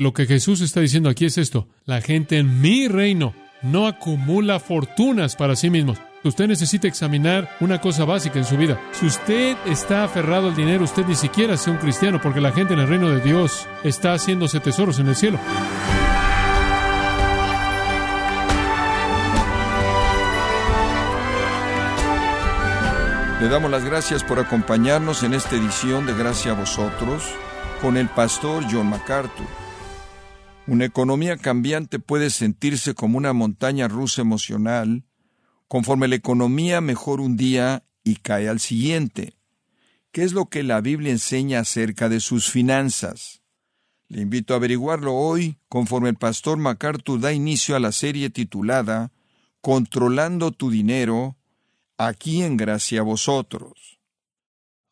Lo que Jesús está diciendo aquí es esto. La gente en mi reino no acumula fortunas para sí mismos. Usted necesita examinar una cosa básica en su vida. Si usted está aferrado al dinero, usted ni siquiera sea un cristiano, porque la gente en el reino de Dios está haciéndose tesoros en el cielo. Le damos las gracias por acompañarnos en esta edición de Gracia a vosotros con el pastor John MacArthur. Una economía cambiante puede sentirse como una montaña rusa emocional, conforme la economía mejora un día y cae al siguiente. ¿Qué es lo que la Biblia enseña acerca de sus finanzas? Le invito a averiguarlo hoy, conforme el pastor MacArthur da inicio a la serie titulada Controlando tu dinero, aquí en gracia a vosotros.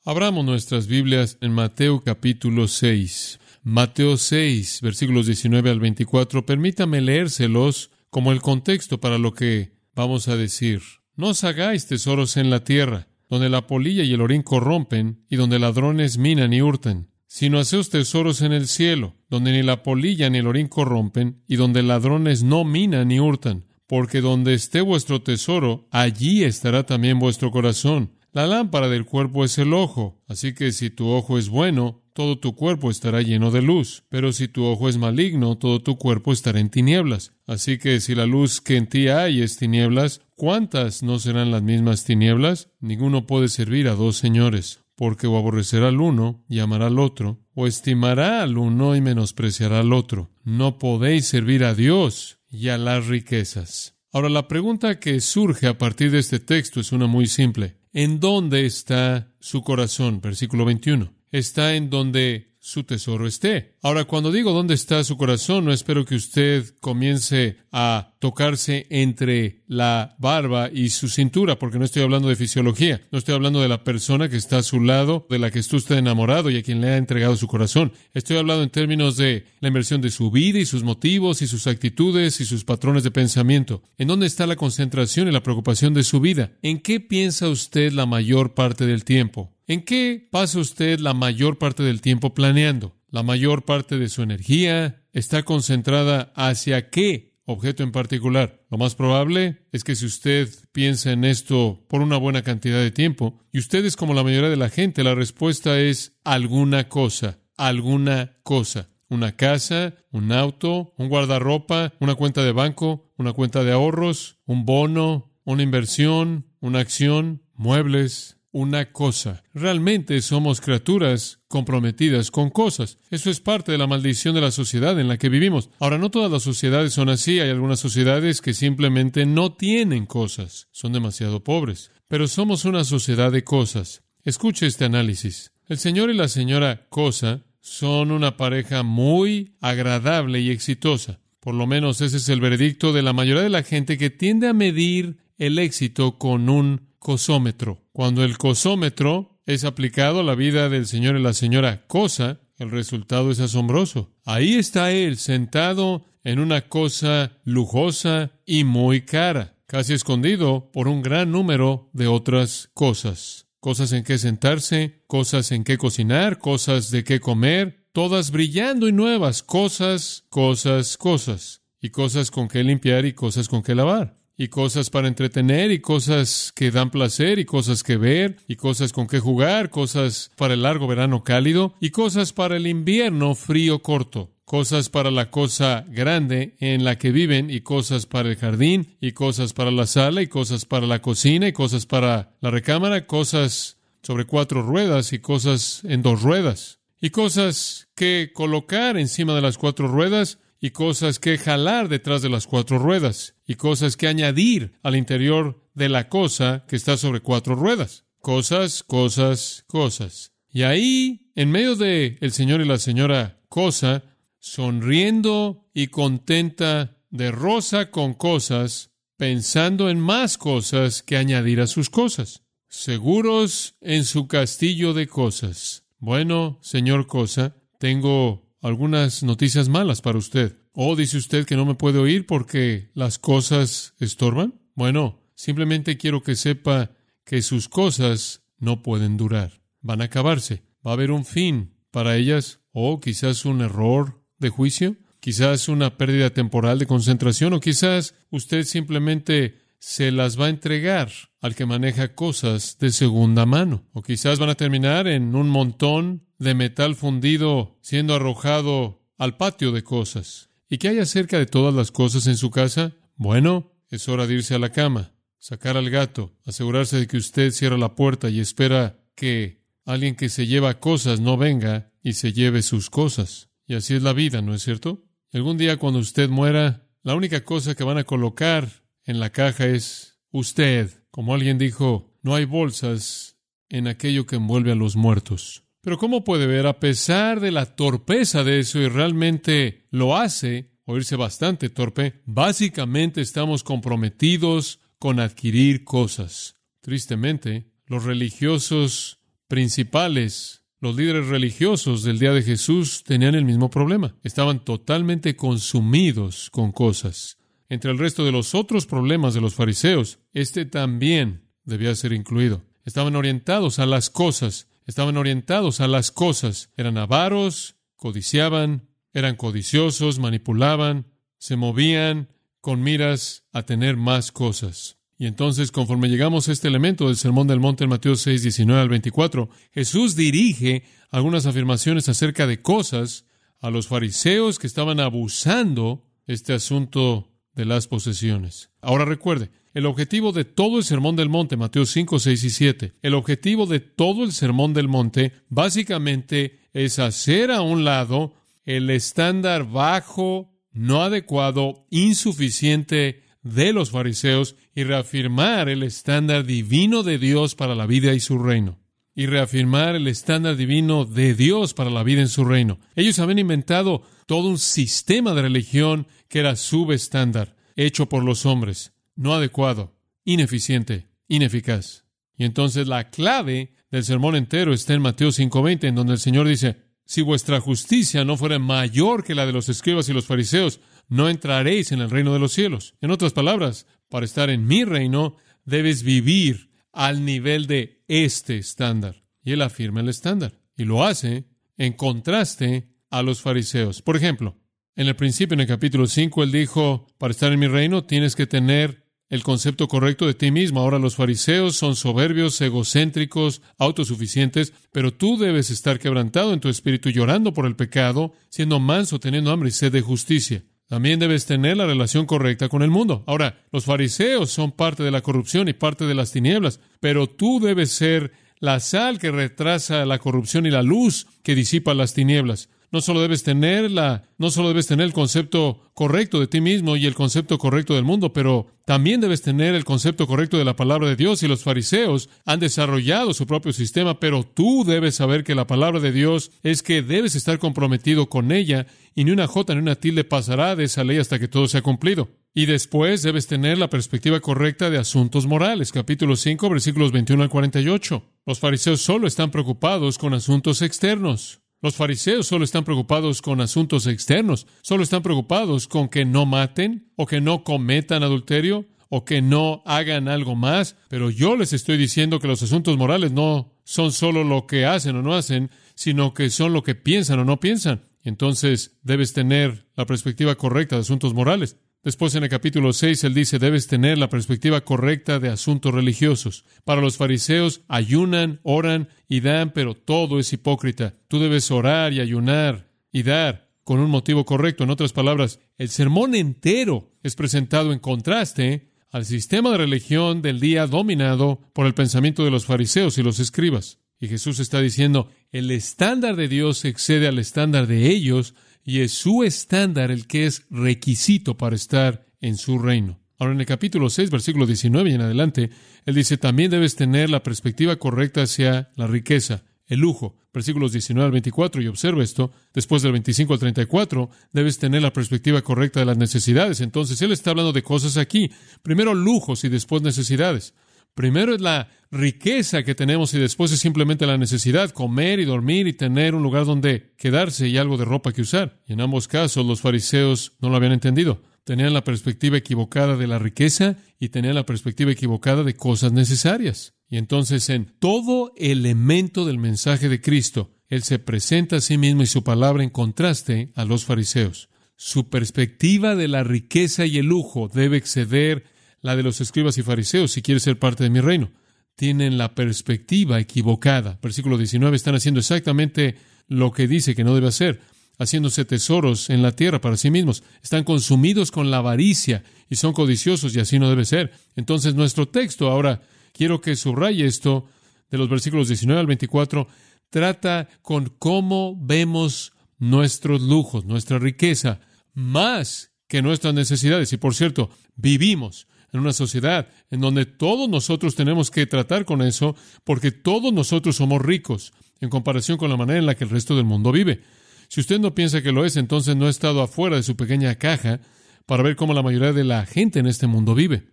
Abramos nuestras Biblias en Mateo capítulo 6. Mateo 6, versículos 19 al 24. Permítame leérselos como el contexto para lo que vamos a decir. No os hagáis tesoros en la tierra, donde la polilla y el orín corrompen, y donde ladrones minan y hurtan, sino haceos tesoros en el cielo, donde ni la polilla ni el orín corrompen, y donde ladrones no minan ni hurtan porque donde esté vuestro tesoro, allí estará también vuestro corazón. La lámpara del cuerpo es el ojo, así que si tu ojo es bueno, todo tu cuerpo estará lleno de luz, pero si tu ojo es maligno, todo tu cuerpo estará en tinieblas. Así que si la luz que en ti hay es tinieblas, ¿cuántas no serán las mismas tinieblas? Ninguno puede servir a dos señores, porque o aborrecerá al uno y amará al otro, o estimará al uno y menospreciará al otro. No podéis servir a Dios y a las riquezas. Ahora, la pregunta que surge a partir de este texto es una muy simple. ¿En dónde está su corazón? Versículo 21. Está en donde su tesoro esté. Ahora, cuando digo dónde está su corazón, no espero que usted comience a tocarse entre la barba y su cintura, porque no estoy hablando de fisiología, no estoy hablando de la persona que está a su lado, de la que está usted enamorado y a quien le ha entregado su corazón. Estoy hablando en términos de la inversión de su vida y sus motivos y sus actitudes y sus patrones de pensamiento. ¿En dónde está la concentración y la preocupación de su vida? ¿En qué piensa usted la mayor parte del tiempo? ¿En qué pasa usted la mayor parte del tiempo planeando? La mayor parte de su energía está concentrada hacia qué objeto en particular. Lo más probable es que si usted piensa en esto por una buena cantidad de tiempo, y usted es como la mayoría de la gente, la respuesta es alguna cosa, alguna cosa. Una casa, un auto, un guardarropa, una cuenta de banco, una cuenta de ahorros, un bono, una inversión, una acción, muebles, una cosa. Realmente somos criaturas comprometidas con cosas. Eso es parte de la maldición de la sociedad en la que vivimos. Ahora, no todas las sociedades son así. Hay algunas sociedades que simplemente no tienen cosas. Son demasiado pobres. Pero somos una sociedad de cosas. Escuche este análisis. El señor y la señora Cosa son una pareja muy agradable y exitosa. Por lo menos ese es el veredicto de la mayoría de la gente que tiende a medir el éxito con un cosómetro. Cuando el cosómetro es aplicado a la vida del señor y la señora Cosa, el resultado es asombroso. Ahí está él sentado en una cosa lujosa y muy cara, casi escondido por un gran número de otras cosas. Cosas en que sentarse, cosas en que cocinar, cosas de qué comer, todas brillando y nuevas, cosas, cosas, cosas, y cosas con que limpiar y cosas con que lavar y cosas para entretener y cosas que dan placer y cosas que ver y cosas con que jugar, cosas para el largo verano cálido y cosas para el invierno frío corto, cosas para la cosa grande en la que viven y cosas para el jardín y cosas para la sala y cosas para la cocina y cosas para la recámara, cosas sobre cuatro ruedas y cosas en dos ruedas y cosas que colocar encima de las cuatro ruedas y cosas que jalar detrás de las cuatro ruedas y cosas que añadir al interior de la cosa que está sobre cuatro ruedas. Cosas, cosas, cosas. Y ahí, en medio de el señor y la señora cosa, sonriendo y contenta de rosa con cosas, pensando en más cosas que añadir a sus cosas, seguros en su castillo de cosas. Bueno, señor cosa, tengo algunas noticias malas para usted. ¿O dice usted que no me puede oír porque las cosas estorban? Bueno, simplemente quiero que sepa que sus cosas no pueden durar. Van a acabarse. Va a haber un fin para ellas o quizás un error de juicio, quizás una pérdida temporal de concentración o quizás usted simplemente se las va a entregar al que maneja cosas de segunda mano. O quizás van a terminar en un montón de metal fundido siendo arrojado al patio de cosas. ¿Y qué hay acerca de todas las cosas en su casa? Bueno, es hora de irse a la cama, sacar al gato, asegurarse de que usted cierra la puerta y espera que alguien que se lleva cosas no venga y se lleve sus cosas. Y así es la vida, ¿no es cierto? algún día cuando usted muera, la única cosa que van a colocar en la caja es usted. Como alguien dijo, no hay bolsas en aquello que envuelve a los muertos. Pero ¿cómo puede ver, a pesar de la torpeza de eso y realmente lo hace, oírse bastante torpe, básicamente estamos comprometidos con adquirir cosas. Tristemente, los religiosos principales, los líderes religiosos del día de Jesús tenían el mismo problema. Estaban totalmente consumidos con cosas. Entre el resto de los otros problemas de los fariseos, este también debía ser incluido. Estaban orientados a las cosas, estaban orientados a las cosas. Eran avaros, codiciaban, eran codiciosos, manipulaban, se movían con miras a tener más cosas. Y entonces, conforme llegamos a este elemento del Sermón del Monte en Mateo 6, 19 al 24, Jesús dirige algunas afirmaciones acerca de cosas a los fariseos que estaban abusando este asunto de las posesiones. Ahora recuerde, el objetivo de todo el Sermón del Monte, Mateo 5, 6 y 7, el objetivo de todo el Sermón del Monte básicamente es hacer a un lado el estándar bajo, no adecuado, insuficiente de los fariseos y reafirmar el estándar divino de Dios para la vida y su reino. Y reafirmar el estándar divino de Dios para la vida en su reino. Ellos habían inventado todo un sistema de religión que era subestándar, hecho por los hombres, no adecuado, ineficiente, ineficaz. Y entonces la clave del sermón entero está en Mateo 5:20, en donde el Señor dice, si vuestra justicia no fuera mayor que la de los escribas y los fariseos, no entraréis en el reino de los cielos. En otras palabras, para estar en mi reino, debes vivir al nivel de este estándar. Y él afirma el estándar. Y lo hace en contraste a los fariseos. Por ejemplo, en el principio, en el capítulo 5, él dijo, para estar en mi reino tienes que tener el concepto correcto de ti mismo. Ahora los fariseos son soberbios, egocéntricos, autosuficientes, pero tú debes estar quebrantado en tu espíritu, llorando por el pecado, siendo manso, teniendo hambre y sed de justicia. También debes tener la relación correcta con el mundo. Ahora, los fariseos son parte de la corrupción y parte de las tinieblas, pero tú debes ser la sal que retrasa la corrupción y la luz que disipa las tinieblas. No solo debes tener la, no solo debes tener el concepto correcto de ti mismo y el concepto correcto del mundo, pero también debes tener el concepto correcto de la palabra de Dios y los fariseos han desarrollado su propio sistema, pero tú debes saber que la palabra de Dios es que debes estar comprometido con ella y ni una jota ni una tilde pasará de esa ley hasta que todo sea cumplido. Y después debes tener la perspectiva correcta de asuntos morales. Capítulo 5, versículos 21 al 48. Los fariseos solo están preocupados con asuntos externos. Los fariseos solo están preocupados con asuntos externos, solo están preocupados con que no maten o que no cometan adulterio o que no hagan algo más, pero yo les estoy diciendo que los asuntos morales no son solo lo que hacen o no hacen, sino que son lo que piensan o no piensan. Entonces debes tener la perspectiva correcta de asuntos morales. Después en el capítulo 6 él dice, debes tener la perspectiva correcta de asuntos religiosos. Para los fariseos ayunan, oran y dan, pero todo es hipócrita. Tú debes orar y ayunar y dar con un motivo correcto. En otras palabras, el sermón entero es presentado en contraste al sistema de religión del día dominado por el pensamiento de los fariseos y los escribas. Y Jesús está diciendo, el estándar de Dios excede al estándar de ellos y es su estándar el que es requisito para estar en su reino. Ahora en el capítulo 6, versículo 19 y en adelante, él dice, también debes tener la perspectiva correcta hacia la riqueza, el lujo. Versículos 19 al 24, y observa esto, después del 25 al 34, debes tener la perspectiva correcta de las necesidades. Entonces, él está hablando de cosas aquí. Primero lujos y después necesidades. Primero es la riqueza que tenemos y después es simplemente la necesidad, comer y dormir y tener un lugar donde quedarse y algo de ropa que usar. Y en ambos casos los fariseos no lo habían entendido. Tenían la perspectiva equivocada de la riqueza y tenían la perspectiva equivocada de cosas necesarias. Y entonces en todo elemento del mensaje de Cristo, Él se presenta a sí mismo y su palabra en contraste a los fariseos. Su perspectiva de la riqueza y el lujo debe exceder la de los escribas y fariseos si quiere ser parte de mi reino. Tienen la perspectiva equivocada. Versículo 19 están haciendo exactamente lo que dice que no debe hacer, haciéndose tesoros en la tierra para sí mismos. Están consumidos con la avaricia y son codiciosos y así no debe ser. Entonces nuestro texto ahora, quiero que subraye esto de los versículos 19 al 24, trata con cómo vemos nuestros lujos, nuestra riqueza, más que nuestras necesidades. Y por cierto, vivimos en una sociedad en donde todos nosotros tenemos que tratar con eso porque todos nosotros somos ricos en comparación con la manera en la que el resto del mundo vive. Si usted no piensa que lo es, entonces no ha estado afuera de su pequeña caja para ver cómo la mayoría de la gente en este mundo vive.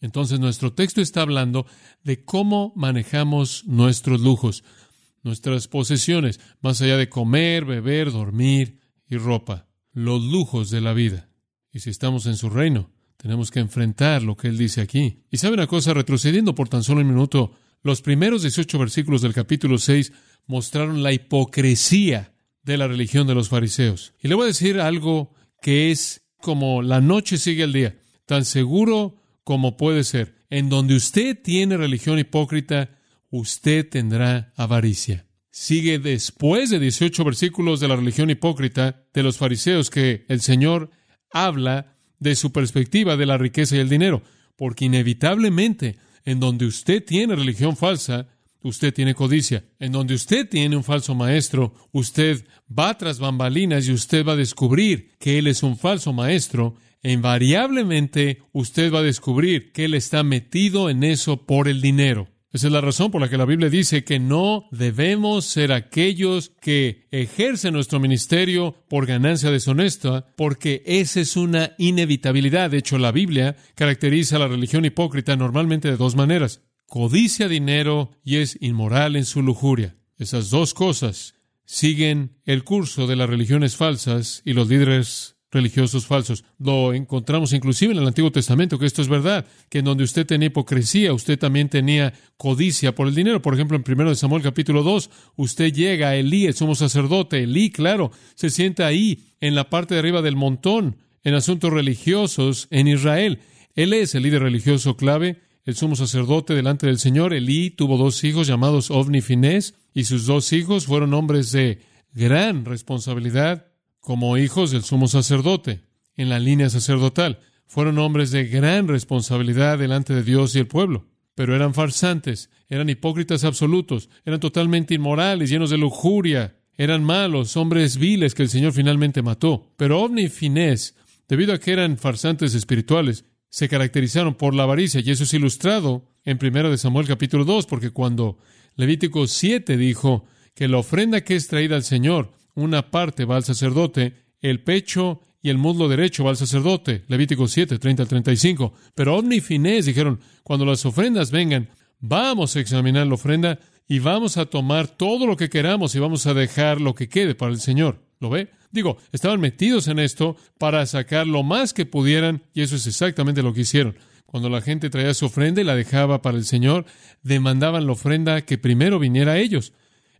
Entonces nuestro texto está hablando de cómo manejamos nuestros lujos, nuestras posesiones, más allá de comer, beber, dormir y ropa, los lujos de la vida. Y si estamos en su reino, tenemos que enfrentar lo que él dice aquí. Y sabe una cosa, retrocediendo por tan solo un minuto, los primeros 18 versículos del capítulo 6 mostraron la hipocresía de la religión de los fariseos. Y le voy a decir algo que es como la noche sigue el día, tan seguro como puede ser. En donde usted tiene religión hipócrita, usted tendrá avaricia. Sigue después de 18 versículos de la religión hipócrita de los fariseos que el Señor habla de su perspectiva de la riqueza y el dinero, porque inevitablemente en donde usted tiene religión falsa, usted tiene codicia. En donde usted tiene un falso maestro, usted va tras bambalinas y usted va a descubrir que él es un falso maestro. E invariablemente usted va a descubrir que él está metido en eso por el dinero. Esa es la razón por la que la Biblia dice que no debemos ser aquellos que ejercen nuestro ministerio por ganancia deshonesta, porque esa es una inevitabilidad. De hecho, la Biblia caracteriza a la religión hipócrita normalmente de dos maneras. Codicia dinero y es inmoral en su lujuria. Esas dos cosas siguen el curso de las religiones falsas y los líderes religiosos falsos. Lo encontramos inclusive en el Antiguo Testamento, que esto es verdad, que en donde usted tenía hipocresía, usted también tenía codicia por el dinero. Por ejemplo, en 1 Samuel capítulo 2, usted llega a Elí, el sumo sacerdote. Elí, claro, se sienta ahí, en la parte de arriba del montón, en asuntos religiosos en Israel. Él es el líder religioso clave, el sumo sacerdote delante del Señor. Elí tuvo dos hijos llamados Ovni y Finés, y sus dos hijos fueron hombres de gran responsabilidad como hijos del sumo sacerdote en la línea sacerdotal. Fueron hombres de gran responsabilidad delante de Dios y el pueblo, pero eran farsantes, eran hipócritas absolutos, eran totalmente inmorales, llenos de lujuria, eran malos, hombres viles que el Señor finalmente mató. Pero Ovni y Finés, debido a que eran farsantes espirituales, se caracterizaron por la avaricia, y eso es ilustrado en 1 de Samuel capítulo 2, porque cuando Levítico 7 dijo que la ofrenda que es traída al Señor una parte va al sacerdote, el pecho y el muslo derecho va al sacerdote. Levítico 7, 30 al 35. Pero Omni y Finés dijeron, cuando las ofrendas vengan, vamos a examinar la ofrenda y vamos a tomar todo lo que queramos y vamos a dejar lo que quede para el Señor. ¿Lo ve? Digo, estaban metidos en esto para sacar lo más que pudieran y eso es exactamente lo que hicieron. Cuando la gente traía su ofrenda y la dejaba para el Señor, demandaban la ofrenda que primero viniera a ellos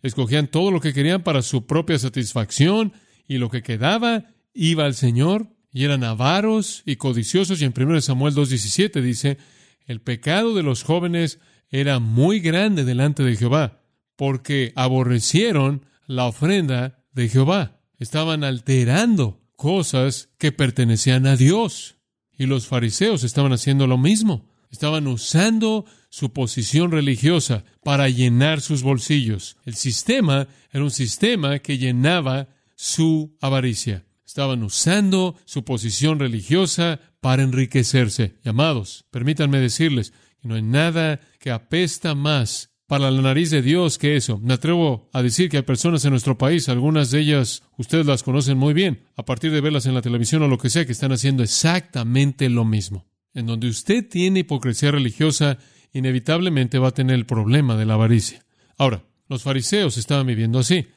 escogían todo lo que querían para su propia satisfacción y lo que quedaba iba al Señor y eran avaros y codiciosos y en 1 Samuel 2.17 dice, el pecado de los jóvenes era muy grande delante de Jehová porque aborrecieron la ofrenda de Jehová. Estaban alterando cosas que pertenecían a Dios. Y los fariseos estaban haciendo lo mismo. Estaban usando su posición religiosa para llenar sus bolsillos. El sistema era un sistema que llenaba su avaricia. Estaban usando su posición religiosa para enriquecerse. Llamados, permítanme decirles que no hay nada que apesta más para la nariz de Dios que eso. Me atrevo a decir que hay personas en nuestro país, algunas de ellas ustedes las conocen muy bien, a partir de verlas en la televisión o lo que sea, que están haciendo exactamente lo mismo en donde usted tiene hipocresía religiosa, inevitablemente va a tener el problema de la avaricia. Ahora, los fariseos estaban viviendo así.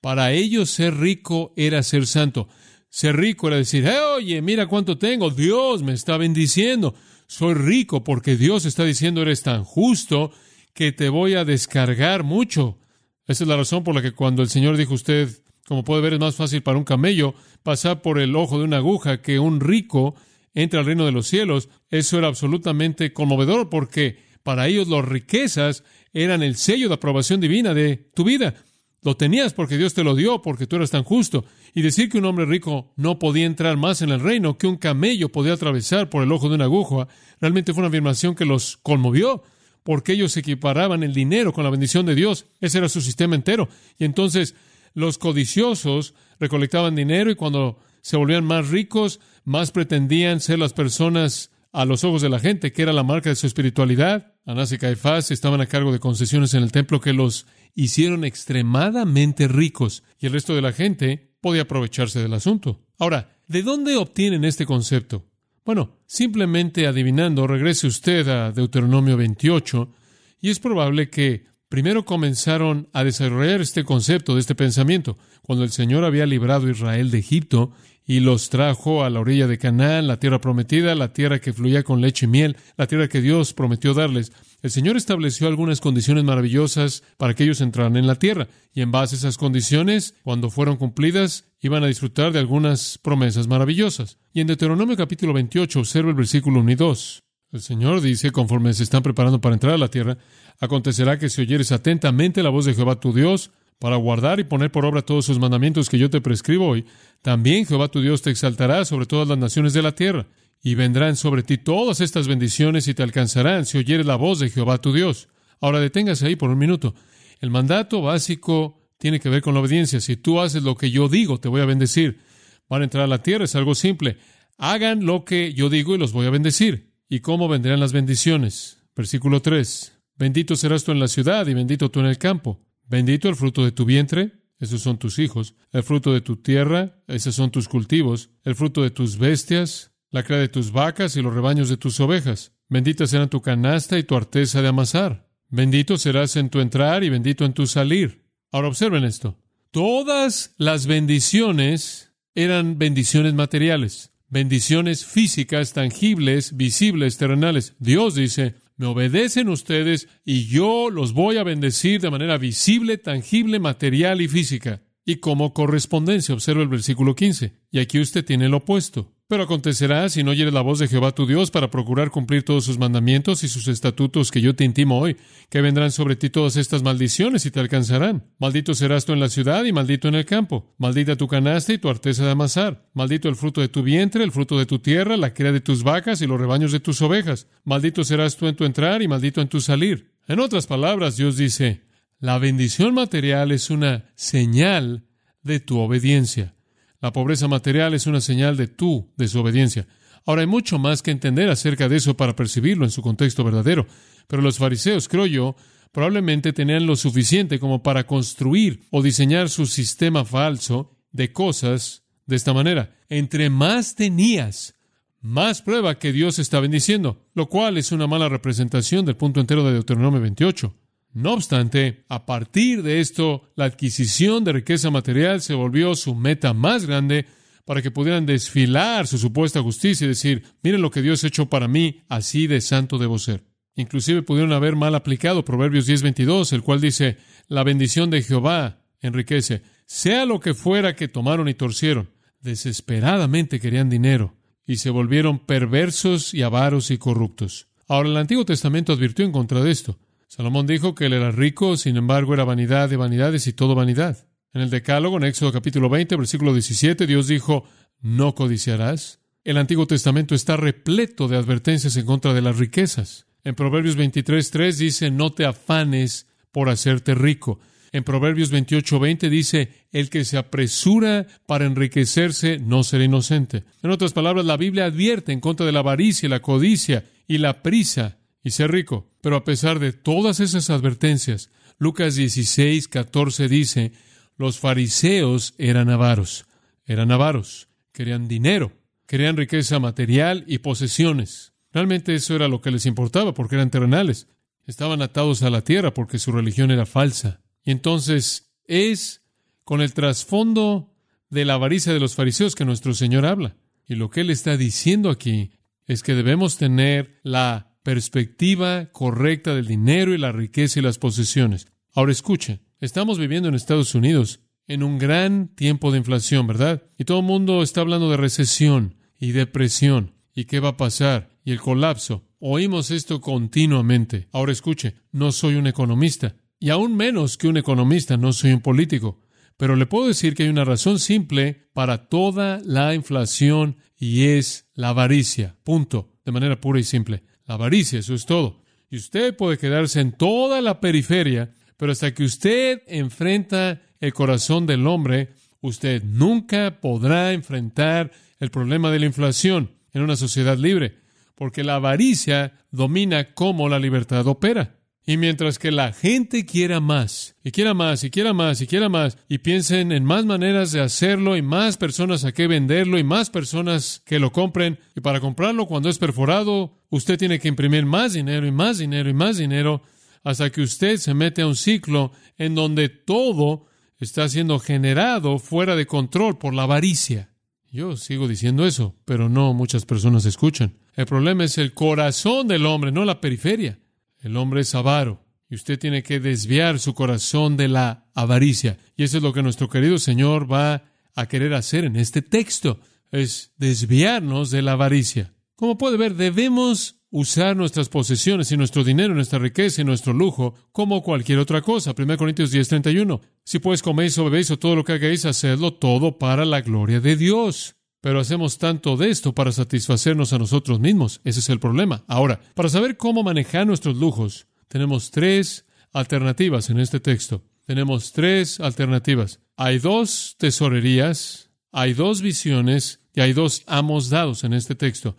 Para ellos ser rico era ser santo. Ser rico era decir, eh, oye, mira cuánto tengo, Dios me está bendiciendo. Soy rico porque Dios está diciendo, eres tan justo que te voy a descargar mucho Esa es la razón por la que cuando el Señor dijo usted, como puede ver, es más fácil para un camello pasar por el ojo de una aguja que un rico entre al reino de los cielos, eso era absolutamente conmovedor porque para ellos las riquezas eran el sello de aprobación divina de tu vida. Lo tenías porque Dios te lo dio, porque tú eras tan justo. Y decir que un hombre rico no podía entrar más en el reino, que un camello podía atravesar por el ojo de una aguja, realmente fue una afirmación que los conmovió, porque ellos equiparaban el dinero con la bendición de Dios. Ese era su sistema entero. Y entonces los codiciosos recolectaban dinero y cuando se volvían más ricos, más pretendían ser las personas a los ojos de la gente, que era la marca de su espiritualidad. Anás y Caifás estaban a cargo de concesiones en el templo que los hicieron extremadamente ricos y el resto de la gente podía aprovecharse del asunto. Ahora, ¿de dónde obtienen este concepto? Bueno, simplemente adivinando, regrese usted a Deuteronomio 28 y es probable que primero comenzaron a desarrollar este concepto de este pensamiento. Cuando el Señor había librado a Israel de Egipto y los trajo a la orilla de Canaán, la tierra prometida, la tierra que fluía con leche y miel, la tierra que Dios prometió darles. El Señor estableció algunas condiciones maravillosas para que ellos entraran en la tierra, y en base a esas condiciones, cuando fueron cumplidas, iban a disfrutar de algunas promesas maravillosas. Y en Deuteronomio capítulo 28 observa el versículo 1 y 2. El Señor dice, conforme se están preparando para entrar a la tierra, acontecerá que si oyeres atentamente la voz de Jehová tu Dios, para guardar y poner por obra todos sus mandamientos que yo te prescribo hoy, también Jehová tu Dios te exaltará sobre todas las naciones de la tierra, y vendrán sobre ti todas estas bendiciones y te alcanzarán si oyeres la voz de Jehová tu Dios. Ahora deténgase ahí por un minuto. El mandato básico tiene que ver con la obediencia. Si tú haces lo que yo digo, te voy a bendecir. Van a entrar a la tierra, es algo simple. Hagan lo que yo digo y los voy a bendecir. ¿Y cómo vendrán las bendiciones? Versículo 3. Bendito serás tú en la ciudad y bendito tú en el campo. Bendito el fruto de tu vientre, esos son tus hijos, el fruto de tu tierra, esos son tus cultivos, el fruto de tus bestias, la cría de tus vacas y los rebaños de tus ovejas. Bendita será tu canasta y tu arteza de amasar. Bendito serás en tu entrar y bendito en tu salir. Ahora observen esto. Todas las bendiciones eran bendiciones materiales, bendiciones físicas, tangibles, visibles, terrenales. Dios dice, me obedecen ustedes y yo los voy a bendecir de manera visible, tangible, material y física. Y como correspondencia, observa el versículo 15. Y aquí usted tiene lo opuesto. Pero acontecerá si no oyes la voz de Jehová tu Dios para procurar cumplir todos sus mandamientos y sus estatutos que yo te intimo hoy, que vendrán sobre ti todas estas maldiciones y te alcanzarán. Maldito serás tú en la ciudad y maldito en el campo. Maldita tu canasta y tu arteza de amasar. Maldito el fruto de tu vientre, el fruto de tu tierra, la cría de tus vacas y los rebaños de tus ovejas. Maldito serás tú en tu entrar y maldito en tu salir. En otras palabras, Dios dice, la bendición material es una señal de tu obediencia. La pobreza material es una señal de tu desobediencia. Ahora hay mucho más que entender acerca de eso para percibirlo en su contexto verdadero, pero los fariseos, creo yo, probablemente tenían lo suficiente como para construir o diseñar su sistema falso de cosas de esta manera. Entre más tenías, más prueba que Dios está bendiciendo, lo cual es una mala representación del punto entero de Deuteronomio 28. No obstante, a partir de esto, la adquisición de riqueza material se volvió su meta más grande para que pudieran desfilar su supuesta justicia y decir, miren lo que Dios ha hecho para mí, así de santo debo ser. Inclusive pudieron haber mal aplicado Proverbios 10:22, el cual dice, la bendición de Jehová enriquece, sea lo que fuera que tomaron y torcieron. Desesperadamente querían dinero y se volvieron perversos y avaros y corruptos. Ahora el Antiguo Testamento advirtió en contra de esto. Salomón dijo que él era rico, sin embargo era vanidad de vanidades y todo vanidad. En el Decálogo, en Éxodo capítulo 20, versículo 17, Dios dijo, no codiciarás. El Antiguo Testamento está repleto de advertencias en contra de las riquezas. En Proverbios 23.3 dice, no te afanes por hacerte rico. En Proverbios 28.20 dice, el que se apresura para enriquecerse no será inocente. En otras palabras, la Biblia advierte en contra de la avaricia, la codicia y la prisa y ser rico. Pero a pesar de todas esas advertencias, Lucas 16, 14 dice, los fariseos eran avaros, eran avaros, querían dinero, querían riqueza material y posesiones. Realmente eso era lo que les importaba porque eran terrenales. Estaban atados a la tierra porque su religión era falsa. Y entonces es con el trasfondo de la avaricia de los fariseos que nuestro Señor habla. Y lo que Él está diciendo aquí es que debemos tener la perspectiva correcta del dinero y la riqueza y las posesiones. Ahora escuchen, Estamos viviendo en Estados Unidos en un gran tiempo de inflación, ¿verdad? Y todo el mundo está hablando de recesión y depresión y qué va a pasar y el colapso. Oímos esto continuamente. Ahora escuche, no soy un economista y aún menos que un economista, no soy un político. Pero le puedo decir que hay una razón simple para toda la inflación y es la avaricia. Punto. De manera pura y simple. La avaricia, eso es todo. Y usted puede quedarse en toda la periferia, pero hasta que usted enfrenta el corazón del hombre, usted nunca podrá enfrentar el problema de la inflación en una sociedad libre, porque la avaricia domina cómo la libertad opera. Y mientras que la gente quiera más, y quiera más, y quiera más, y quiera más, y piensen en más maneras de hacerlo, y más personas a qué venderlo, y más personas que lo compren, y para comprarlo cuando es perforado, usted tiene que imprimir más dinero, y más dinero, y más dinero, hasta que usted se mete a un ciclo en donde todo está siendo generado fuera de control por la avaricia. Yo sigo diciendo eso, pero no muchas personas escuchan. El problema es el corazón del hombre, no la periferia. El hombre es avaro y usted tiene que desviar su corazón de la avaricia. Y eso es lo que nuestro querido Señor va a querer hacer en este texto, es desviarnos de la avaricia. Como puede ver, debemos usar nuestras posesiones y nuestro dinero, nuestra riqueza y nuestro lujo como cualquier otra cosa. 1 Corintios 10:31. Si pues coméis o bebéis o todo lo que hagáis, hacedlo todo para la gloria de Dios. Pero hacemos tanto de esto para satisfacernos a nosotros mismos. Ese es el problema. Ahora, para saber cómo manejar nuestros lujos, tenemos tres alternativas en este texto. Tenemos tres alternativas. Hay dos tesorerías, hay dos visiones y hay dos amos dados en este texto.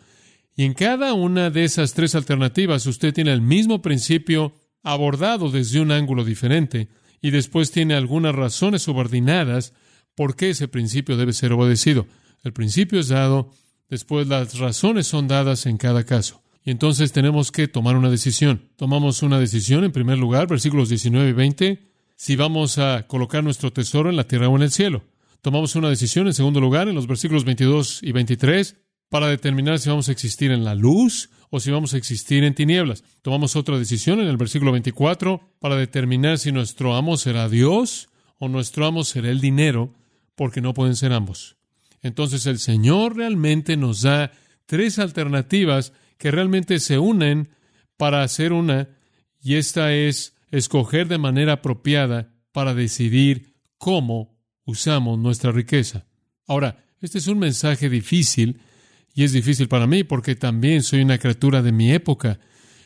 Y en cada una de esas tres alternativas usted tiene el mismo principio abordado desde un ángulo diferente y después tiene algunas razones subordinadas por qué ese principio debe ser obedecido. El principio es dado, después las razones son dadas en cada caso. Y entonces tenemos que tomar una decisión. Tomamos una decisión, en primer lugar, versículos 19 y 20, si vamos a colocar nuestro tesoro en la tierra o en el cielo. Tomamos una decisión, en segundo lugar, en los versículos 22 y 23, para determinar si vamos a existir en la luz o si vamos a existir en tinieblas. Tomamos otra decisión en el versículo 24 para determinar si nuestro amo será Dios o nuestro amo será el dinero, porque no pueden ser ambos. Entonces el Señor realmente nos da tres alternativas que realmente se unen para hacer una, y esta es escoger de manera apropiada para decidir cómo usamos nuestra riqueza. Ahora, este es un mensaje difícil, y es difícil para mí porque también soy una criatura de mi época,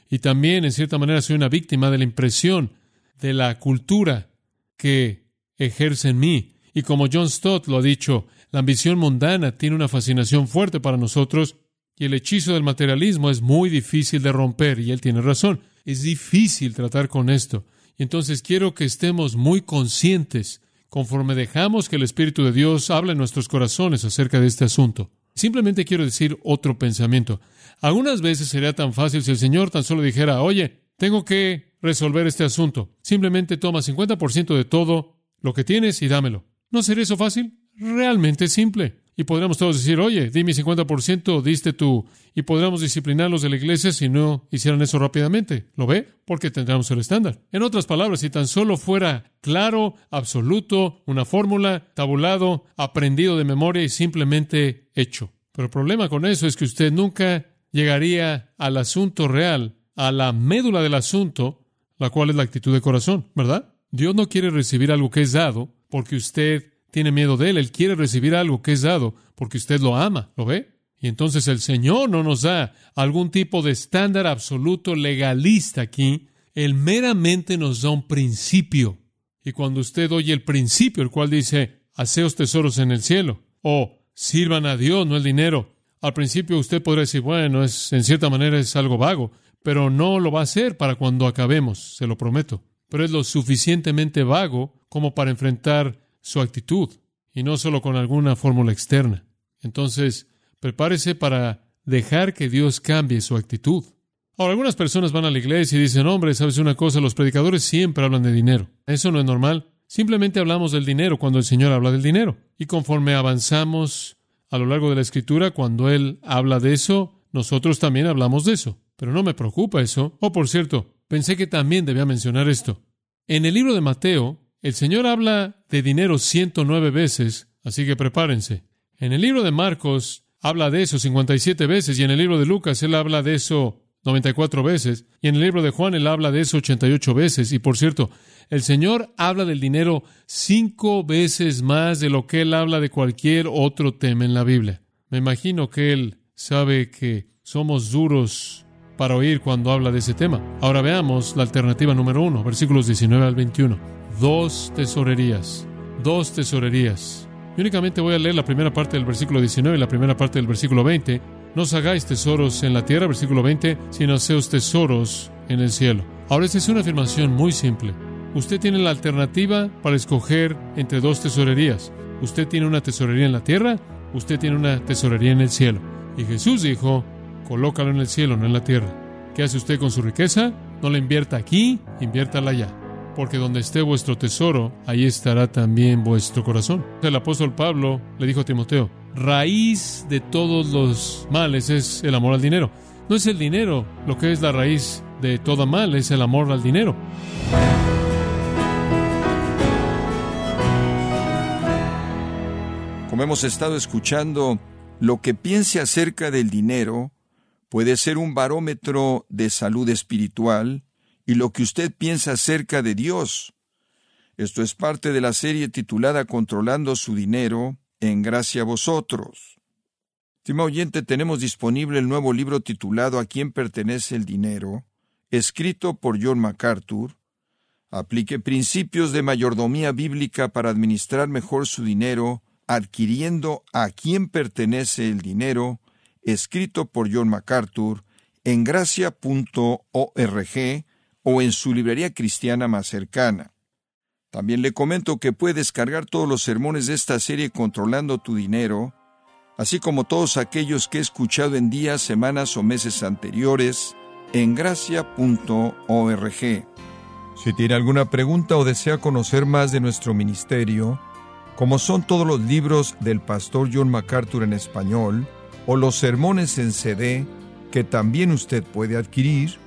y también en cierta manera soy una víctima de la impresión de la cultura que ejerce en mí. Y como John Stott lo ha dicho, la ambición mundana tiene una fascinación fuerte para nosotros y el hechizo del materialismo es muy difícil de romper y él tiene razón. Es difícil tratar con esto. Y entonces quiero que estemos muy conscientes conforme dejamos que el Espíritu de Dios hable en nuestros corazones acerca de este asunto. Simplemente quiero decir otro pensamiento. Algunas veces sería tan fácil si el Señor tan solo dijera, oye, tengo que resolver este asunto. Simplemente toma 50% de todo lo que tienes y dámelo. ¿No sería eso fácil? Realmente simple. Y podríamos todos decir, oye, di mi 50%, diste tú. Y podríamos disciplinarlos de la iglesia si no hicieran eso rápidamente. ¿Lo ve? Porque tendríamos el estándar. En otras palabras, si tan solo fuera claro, absoluto, una fórmula, tabulado, aprendido de memoria y simplemente hecho. Pero el problema con eso es que usted nunca llegaría al asunto real, a la médula del asunto, la cual es la actitud de corazón, ¿verdad? Dios no quiere recibir algo que es dado porque usted tiene miedo de él, él quiere recibir algo que es dado porque usted lo ama, ¿lo ve? Y entonces el Señor no nos da algún tipo de estándar absoluto legalista aquí, Él meramente nos da un principio. Y cuando usted oye el principio, el cual dice, haceos tesoros en el cielo, o sirvan a Dios, no el dinero, al principio usted podrá decir, bueno, es, en cierta manera es algo vago, pero no lo va a hacer para cuando acabemos, se lo prometo. Pero es lo suficientemente vago como para enfrentar su actitud y no solo con alguna fórmula externa. Entonces, prepárese para dejar que Dios cambie su actitud. Ahora, algunas personas van a la iglesia y dicen, hombre, sabes una cosa, los predicadores siempre hablan de dinero. Eso no es normal. Simplemente hablamos del dinero cuando el Señor habla del dinero. Y conforme avanzamos a lo largo de la escritura, cuando Él habla de eso, nosotros también hablamos de eso. Pero no me preocupa eso. Oh, por cierto, pensé que también debía mencionar esto. En el libro de Mateo, El Señor habla de dinero 109 veces, así que prepárense. En el libro de Marcos habla de eso 57 veces y en el libro de Lucas él habla de eso 94 veces y en el libro de Juan él habla de eso 88 veces. Y por cierto, el Señor habla del dinero cinco veces más de lo que él habla de cualquier otro tema en la Biblia. Me imagino que él sabe que somos duros para oír cuando habla de ese tema. Ahora veamos la alternativa número uno, versículos 19 al 21. Dos tesorerías, dos tesorerías. Y únicamente voy a leer la primera parte del versículo 19 y la primera parte del versículo 20. No os hagáis tesoros en la tierra, versículo 20, sino haceos tesoros en el cielo. Ahora, esta es una afirmación muy simple. Usted tiene la alternativa para escoger entre dos tesorerías. Usted tiene una tesorería en la tierra, usted tiene una tesorería en el cielo. Y Jesús dijo, colócalo en el cielo, no en la tierra. ¿Qué hace usted con su riqueza? No la invierta aquí, inviértala allá. Porque donde esté vuestro tesoro, ahí estará también vuestro corazón. El apóstol Pablo le dijo a Timoteo, raíz de todos los males es el amor al dinero. No es el dinero lo que es la raíz de toda mal, es el amor al dinero. Como hemos estado escuchando, lo que piense acerca del dinero puede ser un barómetro de salud espiritual y lo que usted piensa acerca de Dios. Esto es parte de la serie titulada Controlando su dinero, en gracia a vosotros. Estimado oyente, tenemos disponible el nuevo libro titulado A quién pertenece el dinero, escrito por John MacArthur. Aplique principios de mayordomía bíblica para administrar mejor su dinero, adquiriendo a quién pertenece el dinero, escrito por John MacArthur, en gracia.org o en su librería cristiana más cercana. También le comento que puede descargar todos los sermones de esta serie Controlando tu Dinero, así como todos aquellos que he escuchado en días, semanas o meses anteriores, en gracia.org. Si tiene alguna pregunta o desea conocer más de nuestro ministerio, como son todos los libros del pastor John MacArthur en español, o los sermones en CD que también usted puede adquirir,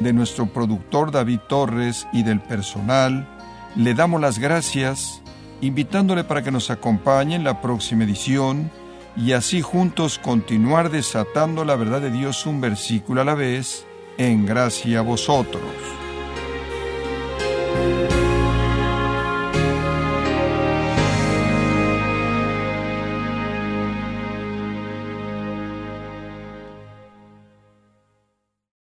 de nuestro productor David Torres y del personal, le damos las gracias, invitándole para que nos acompañe en la próxima edición y así juntos continuar desatando la verdad de Dios un versículo a la vez, en gracia a vosotros.